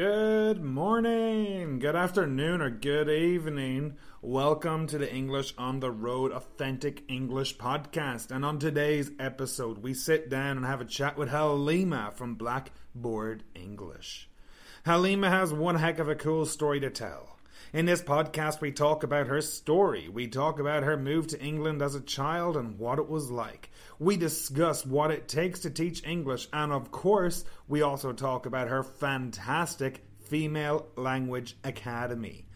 Good morning, good afternoon, or good evening. Welcome to the English on the Road Authentic English podcast. And on today's episode, we sit down and have a chat with Halima from Blackboard English. Halima has one heck of a cool story to tell. In this podcast, we talk about her story. We talk about her move to England as a child and what it was like. We discuss what it takes to teach English, and of course, we also talk about her fantastic Female Language Academy.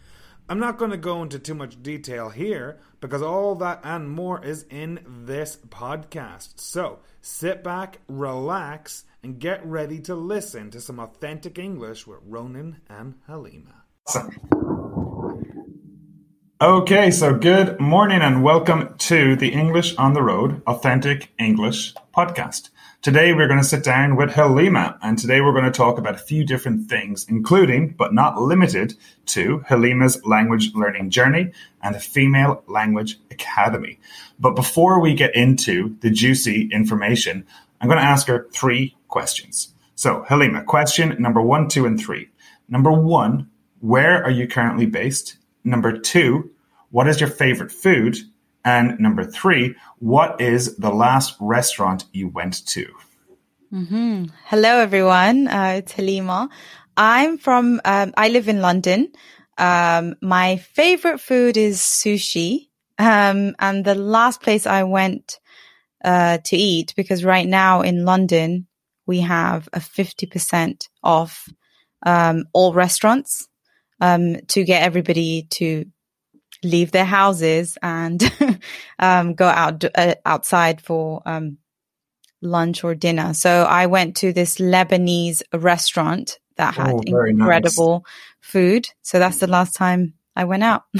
I'm not going to go into too much detail here because all that and more is in this podcast. So sit back, relax, and get ready to listen to some authentic English with Ronan and Halima. Okay, so good morning and welcome to the English on the Road Authentic English podcast. Today we're going to sit down with Halima and today we're going to talk about a few different things, including but not limited to Halima's language learning journey and the Female Language Academy. But before we get into the juicy information, I'm going to ask her three questions. So, Halima, question number one, two, and three. Number one, where are you currently based? Number two, what is your favorite food? And number three, what is the last restaurant you went to? Mm-hmm. Hello, everyone. Uh, it's Halima. I'm from, um, I live in London. Um, my favorite food is sushi. Um, and the last place I went, uh, to eat, because right now in London, we have a 50% off, um, all restaurants um, to get everybody to leave their houses and um, go out uh, outside for um, lunch or dinner. So I went to this Lebanese restaurant that had oh, incredible nice. food. So that's the last time I went out.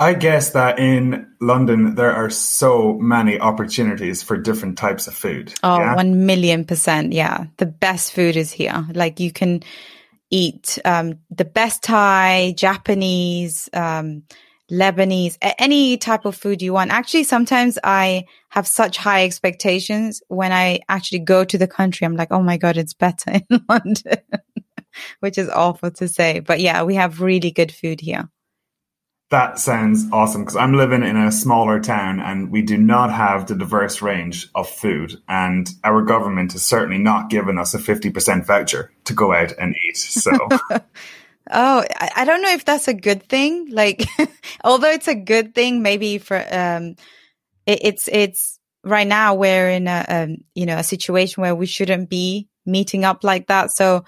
I guess that in London there are so many opportunities for different types of food. Oh, yeah? one million percent. Yeah. The best food is here. Like you can eat um, the best Thai, Japanese, um, Lebanese, any type of food you want. Actually, sometimes I have such high expectations when I actually go to the country. I'm like, oh my God, it's better in London, which is awful to say. But yeah, we have really good food here. That sounds awesome because I'm living in a smaller town and we do not have the diverse range of food. And our government has certainly not given us a 50% voucher to go out and eat. So. oh, I, don't know if that's a good thing. Like, although it's a good thing, maybe for, um, it, it's, it's right now we're in a, um, you know, a situation where we shouldn't be meeting up like that. So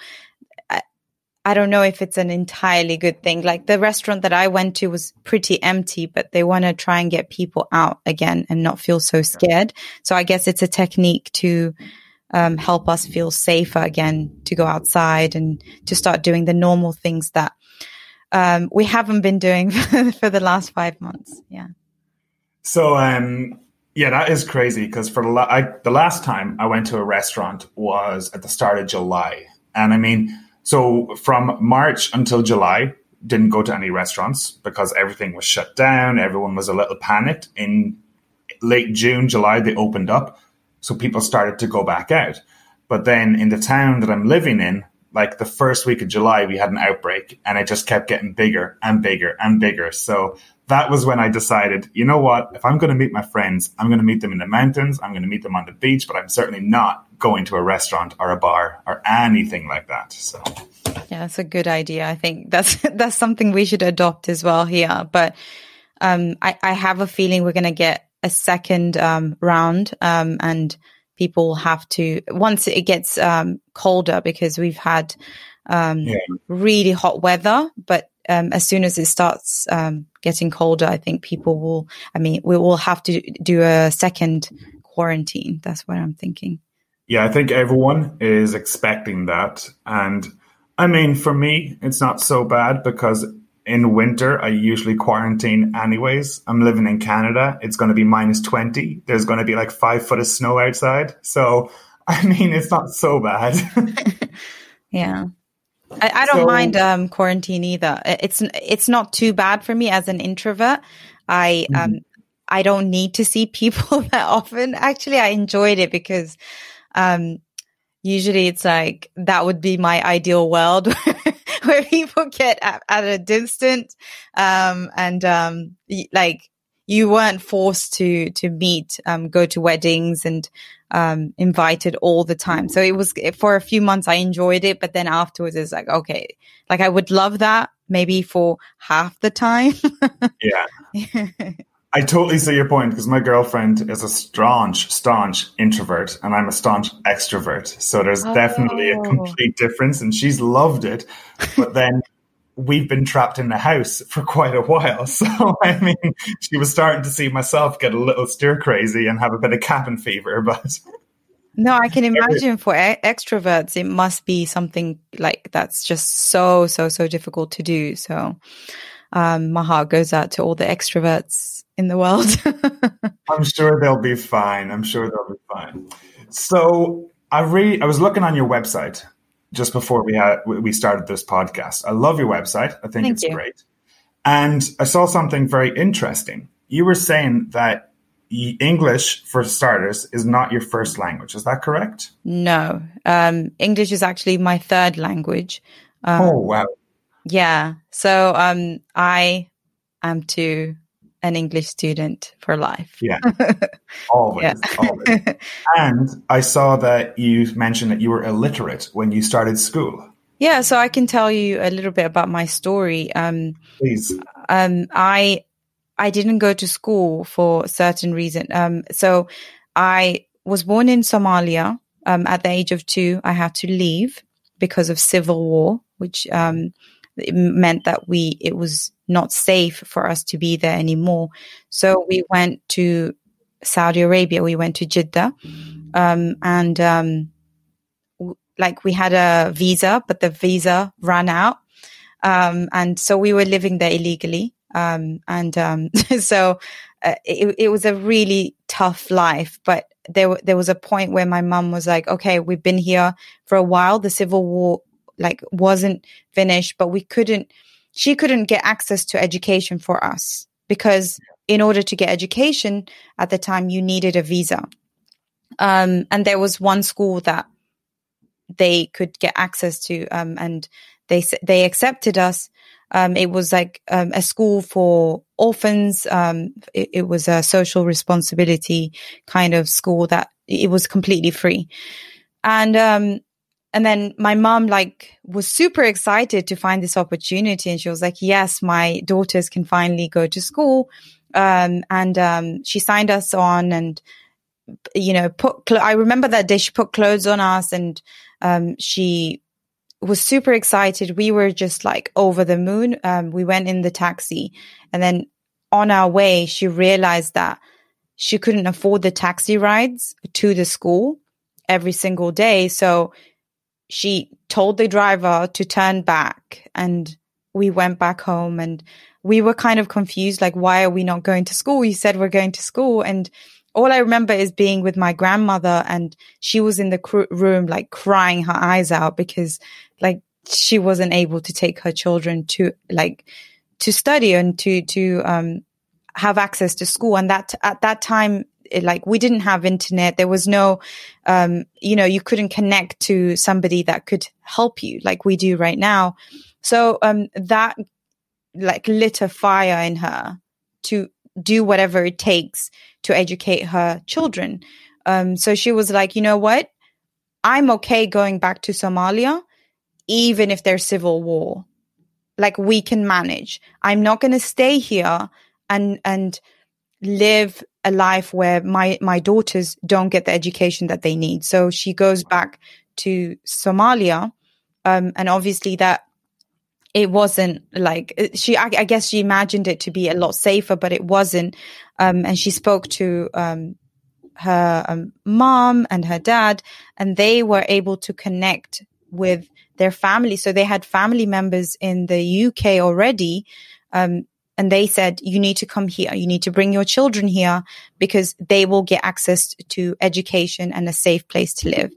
I don't know if it's an entirely good thing. Like the restaurant that I went to was pretty empty, but they want to try and get people out again and not feel so scared. So I guess it's a technique to um, help us feel safer again to go outside and to start doing the normal things that um, we haven't been doing for the last five months. Yeah. So, um, yeah, that is crazy because for the, la- I, the last time I went to a restaurant was at the start of July. And I mean, so from March until July, didn't go to any restaurants because everything was shut down. Everyone was a little panicked. In late June, July, they opened up. So people started to go back out. But then in the town that I'm living in, like the first week of July, we had an outbreak and it just kept getting bigger and bigger and bigger. So that was when I decided, you know what? If I'm going to meet my friends, I'm going to meet them in the mountains. I'm going to meet them on the beach, but I'm certainly not going to a restaurant or a bar or anything like that. So. Yeah, that's a good idea. I think that's that's something we should adopt as well here. But um, I, I have a feeling we're going to get a second um, round, um, and people have to once it gets um, colder because we've had um, yeah. really hot weather, but um, as soon as it starts um, getting colder, I think people will. I mean, we will have to do a second quarantine. That's what I'm thinking. Yeah, I think everyone is expecting that, and I mean, for me, it's not so bad because in winter I usually quarantine anyways. I'm living in Canada. It's going to be minus twenty. There's going to be like five foot of snow outside, so I mean, it's not so bad. yeah. I, I don't so, mind um, quarantine either. It's it's not too bad for me as an introvert. I mm-hmm. um I don't need to see people that often. Actually, I enjoyed it because um usually it's like that would be my ideal world where people get at, at a distance, um, and, um, like, you weren't forced to, to meet, um, go to weddings and, um, invited all the time. So it was for a few months, I enjoyed it, but then afterwards it's like, okay, like I would love that maybe for half the time. yeah. I totally see your point because my girlfriend is a staunch, staunch introvert and I'm a staunch extrovert. So there's oh. definitely a oh. complete difference and she's loved it. But then we've been trapped in the house for quite a while. So, I mean, she was starting to see myself get a little stir crazy and have a bit of cabin fever, but. No, I can imagine for extroverts, it must be something like that's just so, so, so difficult to do. So, um, my heart goes out to all the extroverts in the world. I'm sure they'll be fine. I'm sure they'll be fine. So I re I was looking on your website just before we had we started this podcast. I love your website. I think Thank it's you. great. And I saw something very interesting. You were saying that English, for starters, is not your first language. Is that correct? No. Um, English is actually my third language. Um, oh, wow. Yeah. So um, I am to an English student for life. Yeah, always, yeah. always. And I saw that you mentioned that you were illiterate when you started school. Yeah, so I can tell you a little bit about my story. Um, Please. Um, I I didn't go to school for certain reason. Um, so I was born in Somalia. Um, at the age of two, I had to leave because of civil war, which um, meant that we it was not safe for us to be there anymore. So we went to Saudi Arabia. We went to Jeddah, um, and um, w- like we had a visa, but the visa ran out, um, and so we were living there illegally. Um, and um, so uh, it, it was a really tough life, but there there was a point where my mum was like, "Okay, we've been here for a while. The civil war like wasn't finished, but we couldn't." She couldn't get access to education for us because in order to get education at the time, you needed a visa. Um, and there was one school that they could get access to, um, and they they accepted us. Um, it was like um, a school for orphans. Um, it, it, was a social responsibility kind of school that it was completely free. And um, and then my mom like was super excited to find this opportunity. And she was like yes my daughters can finally go to school. Um, and um, she signed us on and you know put cl- i remember that day she put clothes on us and um, she was super excited. We were just like over the moon. Um, we went in the taxi. And then on our way she realized that she couldn't afford the taxi rides to the school every single day. So she told the driver to turn back and we went back home and we were kind of confused like why are we not going to school? You said we're going to school. And all i remember is being with my grandmother and she was in the cr- room like crying her eyes out because like she wasn't able to take her children to like to study and to to um have access to school. And that at that time like we didn't have internet. There was no, um, you know, you couldn't connect to somebody that could help you like we do right now. So, um, that like lit a fire in her to do whatever it takes to educate her children. Um, so she was like, you know what? I'm okay going back to Somalia, even if there's civil war. Like we can manage. I'm not going to stay here and, and live a life where my my daughters don't get the education that they need. So she goes back to Somalia, um, and obviously that it wasn't like she. I, I, guess she imagined it to be a lot safer, but it wasn't. Um, and she spoke to um, her um, mom and her dad, and they were able to connect with their family. So they had family members in the UK already. Um, and they said, you need to come here. You need to bring your children here because they will get access to education and a safe place to live.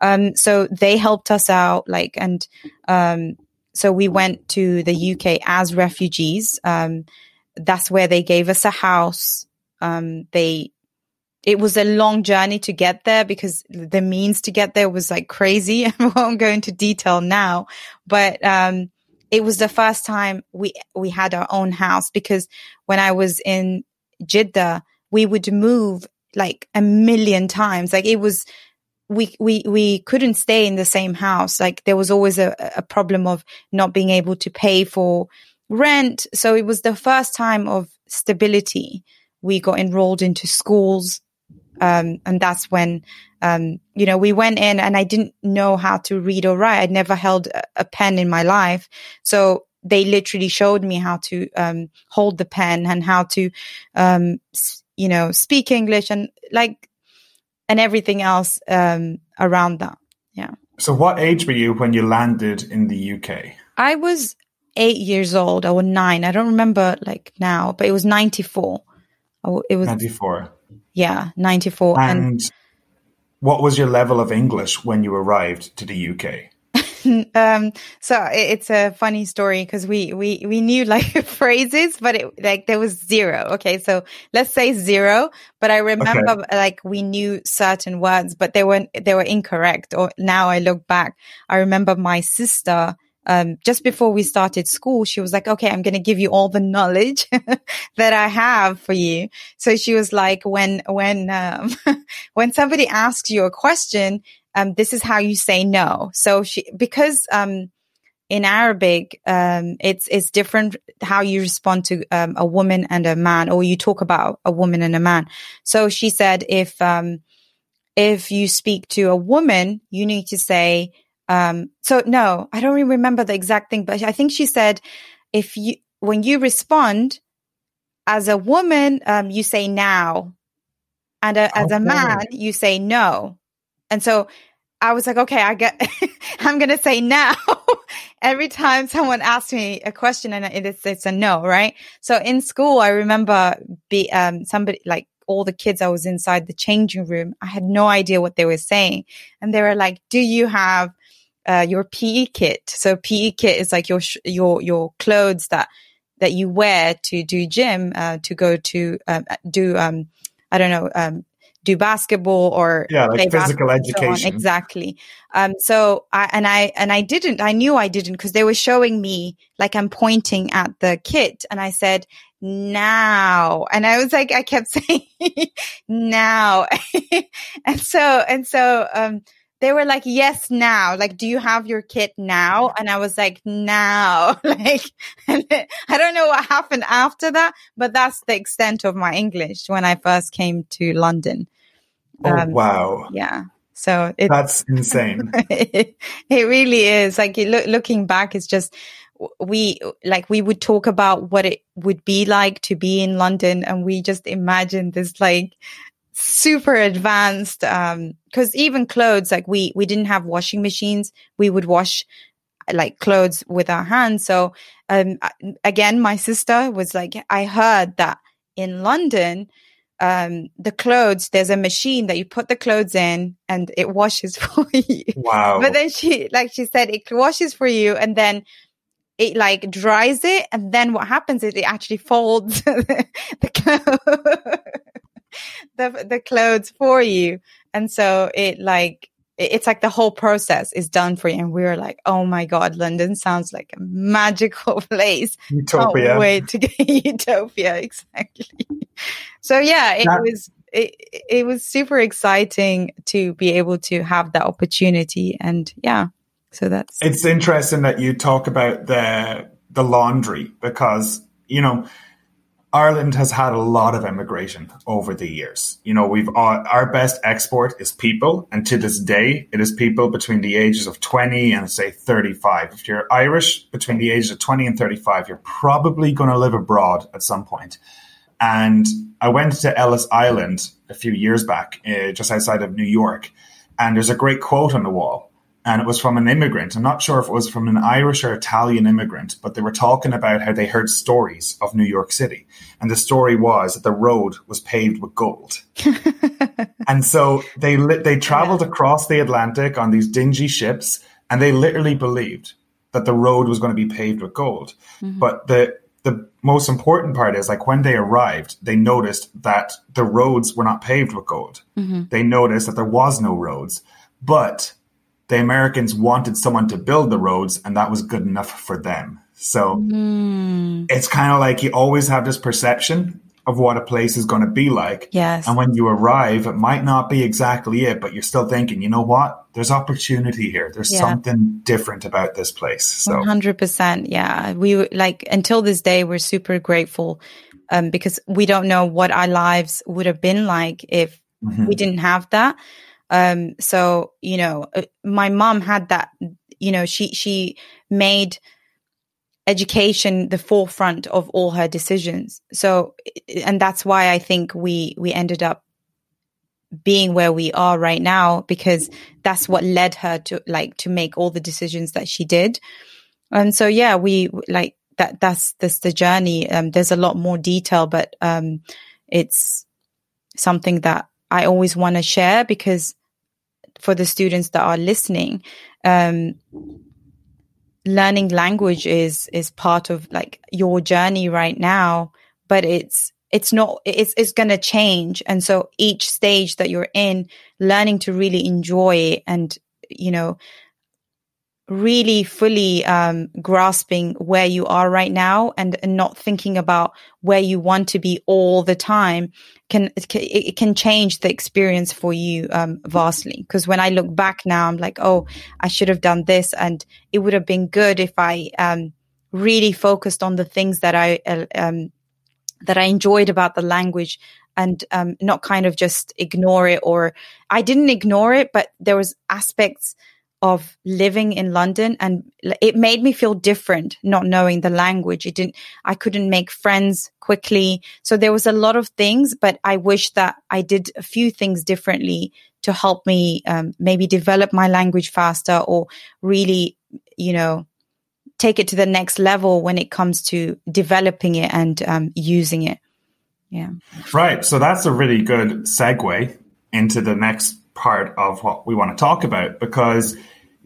Um, so they helped us out, like, and, um, so we went to the UK as refugees. Um, that's where they gave us a house. Um, they, it was a long journey to get there because the means to get there was like crazy. I won't go into detail now, but, um, it was the first time we we had our own house because when I was in Jeddah, we would move like a million times. Like it was we we we couldn't stay in the same house. Like there was always a, a problem of not being able to pay for rent. So it was the first time of stability. We got enrolled into schools. Um, and that's when, um, you know, we went in and I didn't know how to read or write. I'd never held a, a pen in my life. So they literally showed me how to, um, hold the pen and how to, um, you know, speak English and like, and everything else, um, around that. Yeah. So what age were you when you landed in the UK? I was eight years old or nine. I don't remember like now, but it was 94. It was 94. Yeah, 94. And, and what was your level of English when you arrived to the UK? um, so it's a funny story because we, we, we knew like phrases, but it, like there was zero. Okay. So let's say zero, but I remember okay. like we knew certain words, but they weren't, they were incorrect. Or now I look back, I remember my sister, um, just before we started school, she was like, okay, I'm going to give you all the knowledge that I have for you. So she was like, when, when, um, when somebody asks you a question, um, this is how you say no. So she, because, um, in Arabic, um, it's, it's different how you respond to, um, a woman and a man, or you talk about a woman and a man. So she said, if, um, if you speak to a woman, you need to say, um, so no, I don't even remember the exact thing, but I think she said, if you, when you respond as a woman, um, you say now. And a, as okay. a man, you say no. And so I was like, okay, I get, I'm going to say now every time someone asks me a question and it's, it's a no, right? So in school, I remember be, um, somebody like all the kids I was inside the changing room. I had no idea what they were saying. And they were like, do you have uh, your PE kit. So PE kit is like your your your clothes that that you wear to do gym, uh, to go to um, do um, I don't know um, do basketball or yeah, like physical education. So exactly. Um, so I, and I, and I didn't, I knew I didn't because they were showing me like I'm pointing at the kit and I said, now. And I was like, I kept saying now. and so, and so, um, they were like, yes, now. Like, do you have your kit now? And I was like, now. like, I don't know what happened after that, but that's the extent of my English when I first came to London. Oh, um, wow. Yeah. So that's insane. it, it, really is. Like, look, looking back, it's just, we like we would talk about what it would be like to be in London and we just imagined this like super advanced um because even clothes like we we didn't have washing machines. We would wash like clothes with our hands. So um again my sister was like i heard that in london um the clothes there's a machine that you put the clothes in and it washes for you. Wow. But then she like she said it washes for you and then it like dries it and then what happens is it actually folds the clothes the the clothes for you. And so it like it's like the whole process is done for you. And we were like, oh my God, London sounds like a magical place. Utopia. Can't wait to get utopia. Exactly. So yeah, it that- was, it, it was super exciting to be able to have that opportunity. And yeah, so that's. It's interesting that you talk about the, the laundry because, you know, Ireland has had a lot of immigration over the years. You know, we've our best export is people, and to this day, it is people between the ages of 20 and say 35. If you're Irish between the ages of 20 and 35, you're probably going to live abroad at some point. And I went to Ellis Island a few years back, uh, just outside of New York, and there's a great quote on the wall and it was from an immigrant. I'm not sure if it was from an Irish or Italian immigrant, but they were talking about how they heard stories of New York City. And the story was that the road was paved with gold. and so they they traveled across the Atlantic on these dingy ships and they literally believed that the road was going to be paved with gold. Mm-hmm. But the the most important part is like when they arrived, they noticed that the roads were not paved with gold. Mm-hmm. They noticed that there was no roads, but the Americans wanted someone to build the roads, and that was good enough for them. So mm. it's kind of like you always have this perception of what a place is going to be like. Yes. And when you arrive, it might not be exactly it, but you're still thinking, you know what? There's opportunity here. There's yeah. something different about this place. So 100%. Yeah. We like until this day, we're super grateful um, because we don't know what our lives would have been like if mm-hmm. we didn't have that. Um, so, you know, uh, my mom had that, you know, she, she made, education the forefront of all her decisions. So, and that's why I think we, we ended up being where we are right now because that's what led her to like to make all the decisions that she did. And so, yeah, we like that, that's, that's the journey. Um, there's a lot more detail, but, um, it's something that I always want to share because for the students that are listening, um, learning language is is part of like your journey right now but it's it's not it's it's going to change. And so each stage that you're in learning to really enjoy it and you know really fully um, grasping where you are right now and, and, not thinking about where you want to be all the time can it, can, change the experience for you um, vastly. Because when i look back now i'm like oh i should have done this and it would have been good if i um, really focused on the things that i uh, um, that i enjoyed about the language and um, not kind of just ignore it or i didn't ignore it but there was aspects of living in London and it made me feel different not knowing the language. It didn't, I couldn't make friends quickly. So there was a lot of things, but I wish that I did a few things differently to help me um, maybe develop my language faster or really, you know, take it to the next level when it comes to developing it and um, using it. Yeah. Right. So that's a really good segue into the next part of what we want to talk about because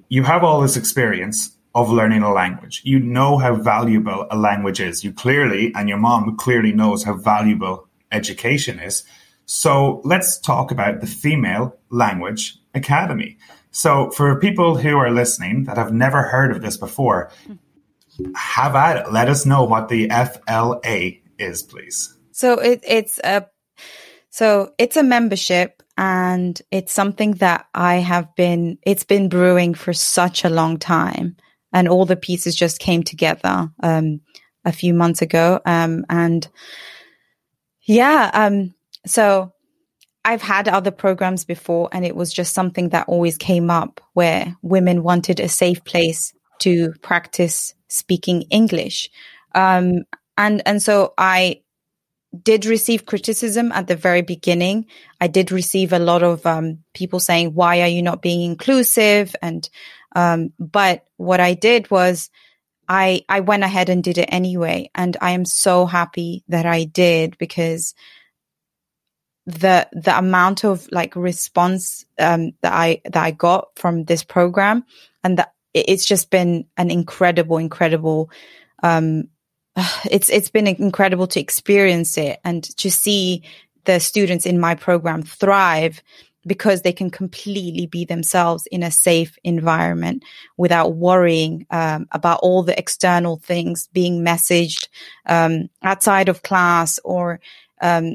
you have all this experience of learning a language. You know how valuable a language is. You clearly, and your mom clearly knows how valuable education is. So let's talk about the Female Language Academy. So for people who are listening that have never heard of this before, have at it. Let us know what the FLA is, please. So it, it's a so it's a membership and it's something that I have been, it's been brewing for such a long time. And all the pieces just came together, um, a few months ago. Um, and yeah, um, so I've had other programs before and it was just something that always came up where women wanted a safe place to practice speaking English. Um, and, and so I, did receive criticism at the very beginning. I did receive a lot of um, people saying, "Why are you not being inclusive?" And um, but what I did was I I went ahead and did it anyway, and I am so happy that I did because the the amount of like response um, that I that I got from this program, and that it's just been an incredible, incredible um, it's it's been incredible to experience it and to see the students in my program thrive because they can completely be themselves in a safe environment without worrying um, about all the external things being messaged um, outside of class or um,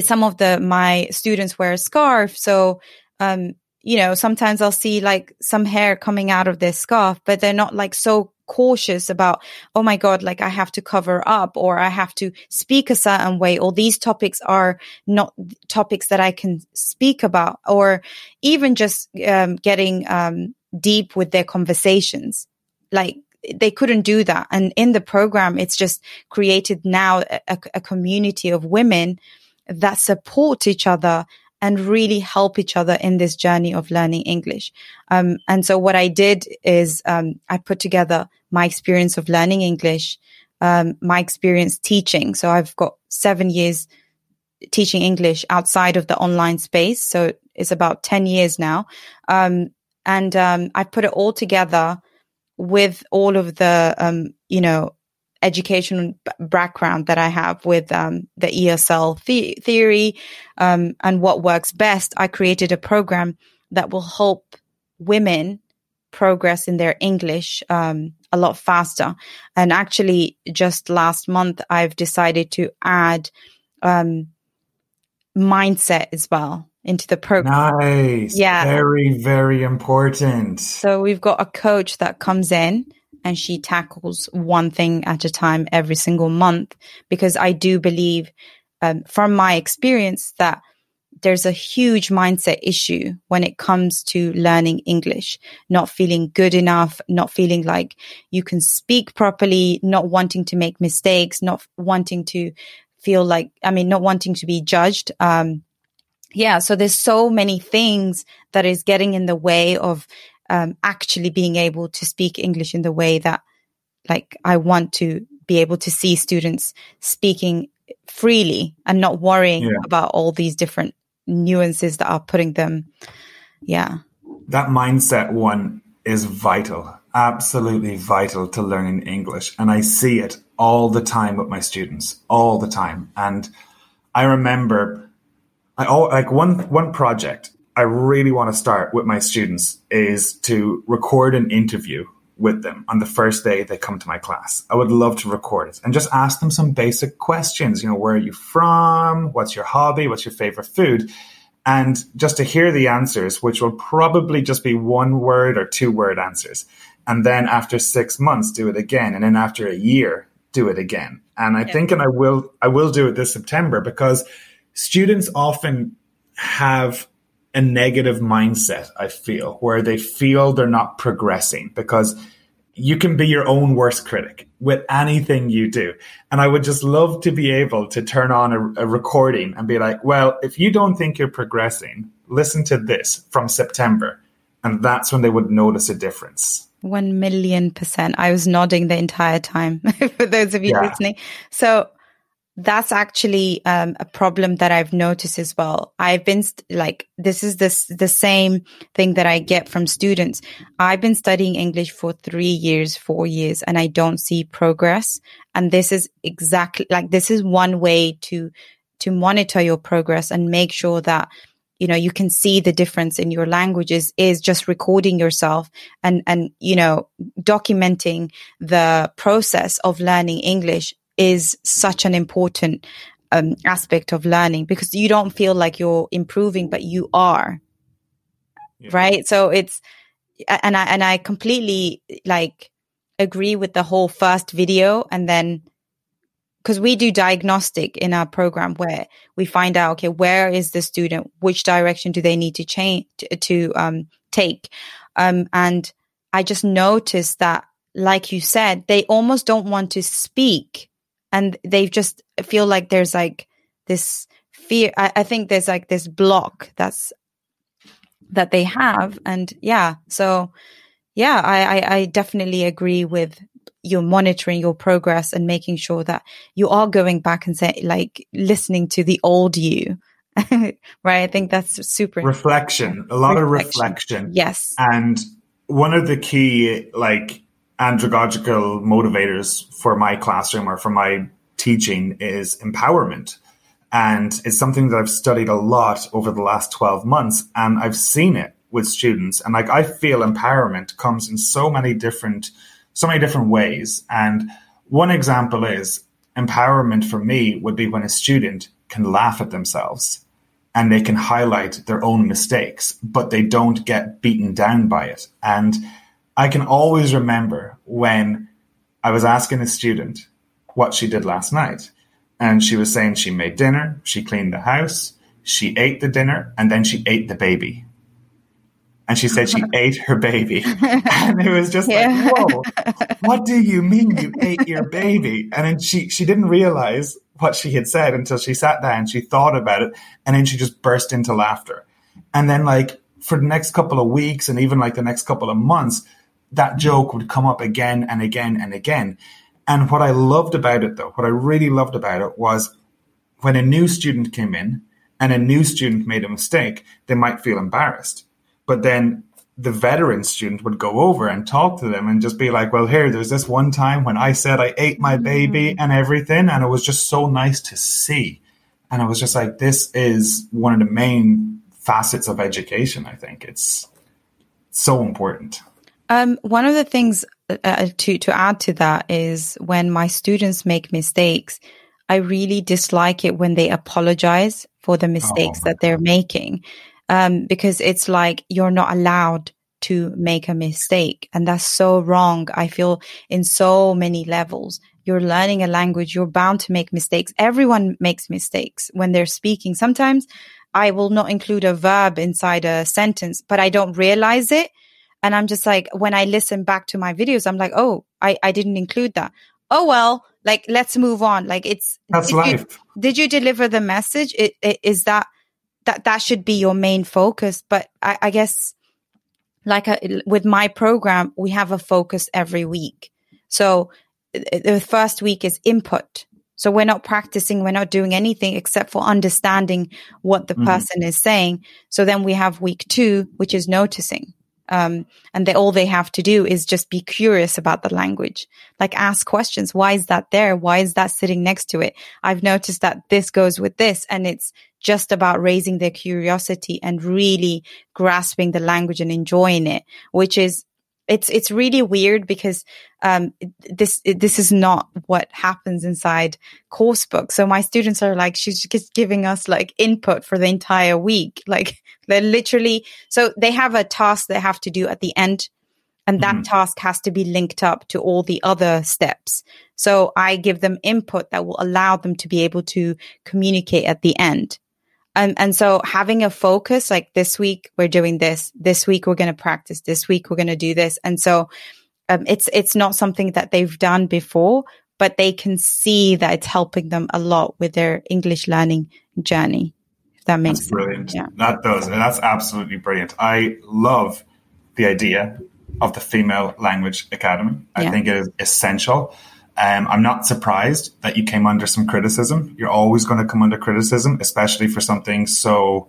some of the my students wear a scarf. So um, you know sometimes i'll see like some hair coming out of their scarf but they're not like so cautious about, oh my God, like I have to cover up or I have to speak a certain way or these topics are not topics that I can speak about or even just um, getting um, deep with their conversations. Like they couldn't do that. And in the program, it's just created now a, a community of women that support each other and really help each other in this journey of learning English. Um, and so what I did is um, I put together my experience of learning English, um, my experience teaching. So I've got seven years teaching English outside of the online space. So it's about 10 years now. Um, and um, I put it all together with all of the, um, you know, education background that I have with um, the ESL the- theory um, and what works best, I created a program that will help women progress in their English um, a lot faster. And actually, just last month, I've decided to add um, mindset as well into the program. Nice. Yeah. Very, very important. So we've got a coach that comes in and she tackles one thing at a time every single month because I do believe um, from my experience that there's a huge mindset issue when it comes to learning English, not feeling good enough, not feeling like you can speak properly, not wanting to make mistakes, not wanting to feel like, I mean, not wanting to be judged. Um, yeah. So there's so many things that is getting in the way of um, actually being able to speak English in the way that, like, I want to be able to see students speaking freely and not worrying yeah. about all these different nuances that are putting them. Yeah. That mindset one is vital, absolutely vital to learning English. And I see it all the time with my students, all the time. And I remember I all, like one one project I really want to start with my students is to record an interview with them on the first day they come to my class. I would love to record it and just ask them some basic questions. You know, where are you from? What's your hobby? What's your favorite food? And just to hear the answers, which will probably just be one word or two word answers. And then after six months, do it again. And then after a year, do it again. And I yeah. think, and I will, I will do it this September because students often have a negative mindset, I feel, where they feel they're not progressing because you can be your own worst critic with anything you do. And I would just love to be able to turn on a, a, recording and be like, well, if you don't think you're progressing, listen to this from September. And that's when they would notice a difference. One million percent. I was nodding the entire time for those of you yeah. listening. So that's actually um, a problem that I've noticed as well. I've been st- like, this is this the same thing that I get from students. I've been studying English for three years, four years, and I don't see progress. And this is exactly like this is one way to to monitor your progress and make sure that you know you can see the difference in your languages is just recording yourself and and you know documenting the process of learning english is such an important um, aspect of learning because you don't feel like you're improving, but you are. Yeah. Right. So it's, and I, and I completely like agree with the whole first video and then because we do diagnostic in our program where we find out okay where is the student which direction do they need to change to, to um, take um, and i just noticed that like you said they almost don't want to speak and they just feel like there's like this fear I, I, think there's like this block that's that they have. And yeah so yeah I, I i definitely agree with you monitoring your progress and making sure that you are going back and say like listening to the old you. Right? I think that's super reflection. A lot reflection. of reflection. Yes. And one of the key like andragogical motivators for my classroom or for my teaching is empowerment. And it's something that I've studied a lot over the last 12 months and I've seen it with students. And like I feel empowerment comes in so many different, so many different ways. And one example is empowerment for me would be when a student can laugh at themselves and they can highlight their own mistakes, but they don't get beaten down by it. And I can always remember when I was asking a student what she did last night. And she was saying she made dinner, she cleaned the house, she ate the dinner, and then she ate the baby. And she said she ate her baby. And it was just yeah. like, whoa, what do you mean you ate your baby? And then she, she didn't realize what she had said until she sat down, she thought about it, and then she just burst into laughter. And then, like, for the next couple of weeks and even like the next couple of months, that joke would come up again and again and again. And what I loved about it, though, what I really loved about it was when a new student came in and a new student made a mistake, they might feel embarrassed. But then the veteran student would go over and talk to them and just be like, well, here, there's this one time when I said I ate my baby mm-hmm. and everything. And it was just so nice to see. And I was just like, this is one of the main facets of education. I think it's, so important. Um, one of the things uh, uh, to to add to that is when my students make mistakes, I really dislike it when they apologize for the mistakes oh. that they're making, um, because it's like you're not allowed to make a mistake, and that's so wrong. I feel in so many levels. You're learning a language, you're bound to make mistakes. Everyone makes mistakes when they're speaking. Sometimes I will not include a verb inside a sentence, but I don't realize it and I'm just like, when I listen back to my videos, I'm like, oh, I, I didn't include that. Oh, well, like, let's move on. Like, it's, that's did life. You, did you deliver the message? It, it, is that, that, that should be your main focus. But I, I guess, like a, uh, with my program, we have a focus every week. So the first week is input. So we're not practicing, we're not doing anything except for understanding what the mm-hmm. person is saying. So then we have week two, which is noticing. Um, and they, all they have to do is just be curious about the language, like ask questions. Why is that there? Why is that sitting next to it? I've noticed that this goes with this and it's just about raising their curiosity and really grasping the language and enjoying it, which is it's it's really weird because um, this this is not what happens inside course book. So my students are like, she's just giving us like input for the entire week. Like they're literally so they have a task they have to do at the end, and that mm-hmm. task has to be linked up to all the other steps. So I give them input that will allow them to be able to communicate at the end. And, and so having a focus, like this week we're doing this, this week we're going to practice, this week we're going to do this. And so um, it's, it's not something that they've done before, but they can see that it's helping them a lot with their English learning journey. If that makes that's brilliant. Yeah. That does. And that's absolutely brilliant. I love the idea of the Female Language Academy. I yeah. think it is essential. Um, I'm not surprised that you came under some criticism. You're always going to come under criticism, especially for something so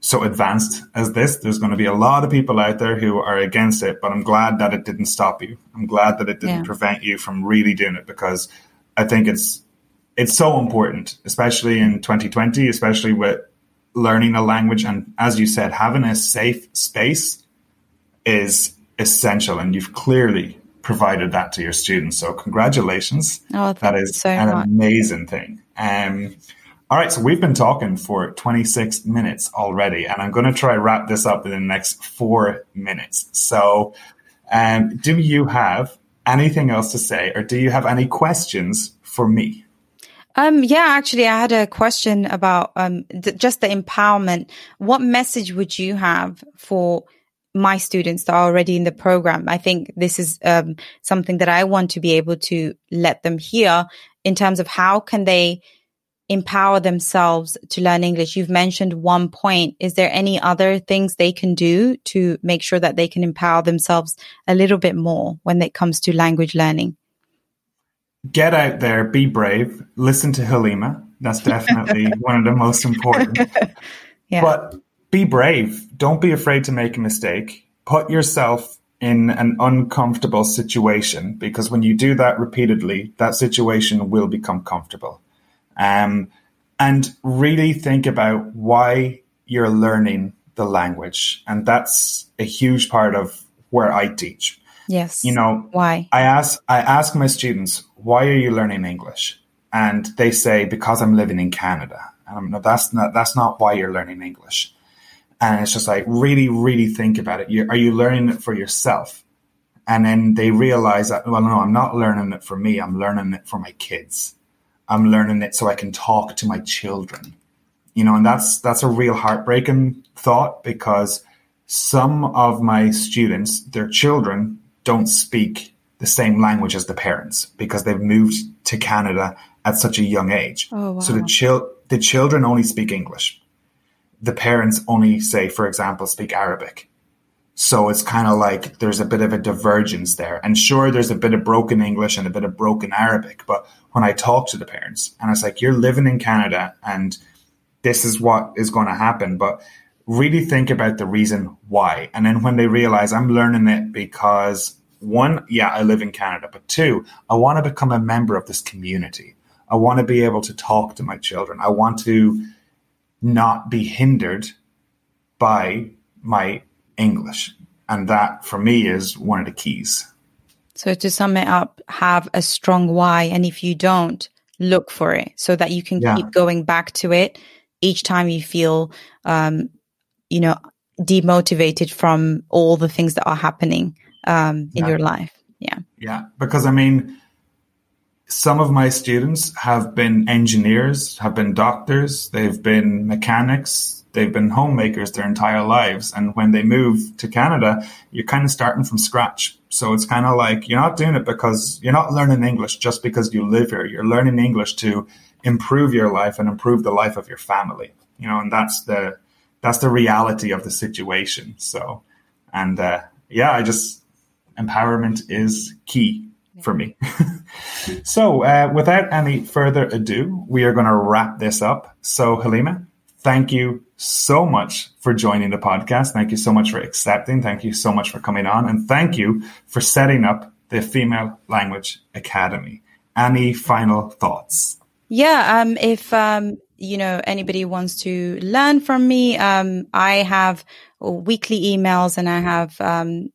so advanced as this. There's going to be a lot of people out there who are against it, but I'm glad that it didn't stop you. I'm glad that it didn't yeah. prevent you from really doing it because I think it's it's so important, especially in 2020, especially with learning a language and as you said, having a safe space is essential and you've clearly provided that to your students. So congratulations. Oh, that is so an much. amazing thing. Um, all right, so we've been talking for 26 minutes already, and I'm going to try wrap this up in the next four minutes. So, um, do you have anything else to say, or do you have any questions for me? Um, yeah, actually, I had a question about um, th- just the empowerment. What message would you have for my students that are already in the program. I think this is um, something that I want to be able to let them hear in terms of how can they empower themselves to learn English. You've mentioned one point. Is there any other things they can do to make sure that they can empower themselves a little bit more when it comes to language learning? Get out there, be brave, listen to Halima. That's definitely one of the most important. yeah. But be brave. Don't be afraid to make a mistake. Put yourself in an uncomfortable situation because when you do that repeatedly, that situation will become comfortable. Um, and really think about why you're learning the language. And that's a huge part of where I teach. Yes. You know, why? I ask I ask my students, why are you learning English? And they say, because I'm living in Canada. And I'm, no, that's not that's not why you're learning English. And it's just like, really, really think about it. You, are you learning it for yourself? And then they realize that, well, no, I'm not learning it for me. I'm learning it for my kids. I'm learning it so I can talk to my children. You know, and that's, that's a real heartbreaking thought because some of my students, their children don't speak the same language as the parents because they've moved to Canada at such a young age. Oh, wow. So the, chil- the children only speak English the parents only say, for example, speak Arabic. So it's kind of like there's a bit of a divergence there. And sure, there's a bit of broken English and a bit of broken Arabic. But when I talk to the parents and it's like, you're living in Canada and this is what is going to happen. But really think about the reason why. And then when they realize I'm learning it because one, yeah, I live in Canada, but two, I want to become a member of this community. I want to be able to talk to my children. I want to not be hindered by my English. And that for me is one of the keys. So to sum it up, have a strong why. And if you don't, look for it so that you can yeah. keep going back to it each time you feel, um, you know, demotivated from all the things that are happening um, in yeah. your life. Yeah. Yeah. Because I mean, some of my students have been engineers, have been doctors, they've been mechanics, they've been homemakers their entire lives. And when they move to Canada, you're kind of starting from scratch. So it's kind of like you're not doing it because you're not learning English just because you live here. You're learning English to improve your life and improve the life of your family. You know, and that's the that's the reality of the situation. So, and uh, yeah, I just empowerment is key for me. so, uh, without any further ado, we are going to wrap this up. So, Halima, thank you so much for joining the podcast. Thank you so much for accepting. Thank you so much for coming on. And thank you for setting up the Female Language Academy. Any final thoughts? Yeah, um, if um, you know anybody wants to learn from me, um, I have weekly emails and I have um,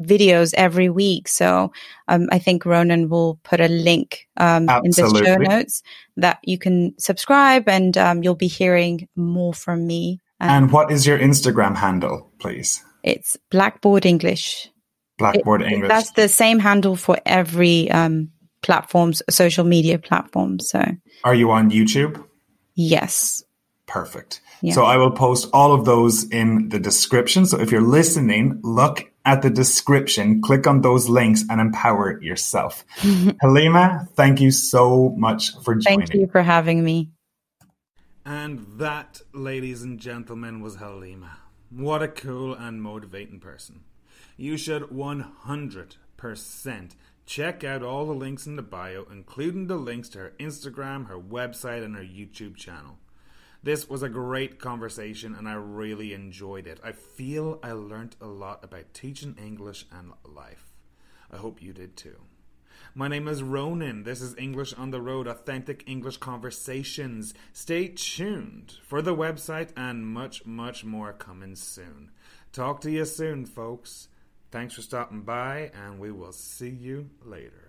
videos every week. So um, I think Ronan will put a link um, in the show notes that you can subscribe and um, you'll be hearing more from me. and what is your Instagram handle, please? It's Blackboard English. Blackboard it, English. That's the same handle for every um, platforms, social media platform. So, are you on YouTube? Yes. Perfect. Yeah. So I will post all of those in the description. So if you're listening, look at the description, click on those links and empower yourself. Halima, thank you so much for joining. Thank you for having me. And that, ladies and gentlemen, was Halima. What a cool and motivating person. You should 100% check out all the links in the bio, including the links to her Instagram, her website, and her YouTube channel. This was a great conversation and I really enjoyed it. I feel I learnt a lot about teaching English and life. I hope you did too. My name is Ronan. This is English on the Road, authentic English conversations. Stay tuned for the website and much, much more coming soon. Talk to you soon, folks. Thanks for stopping by, and we will see you later.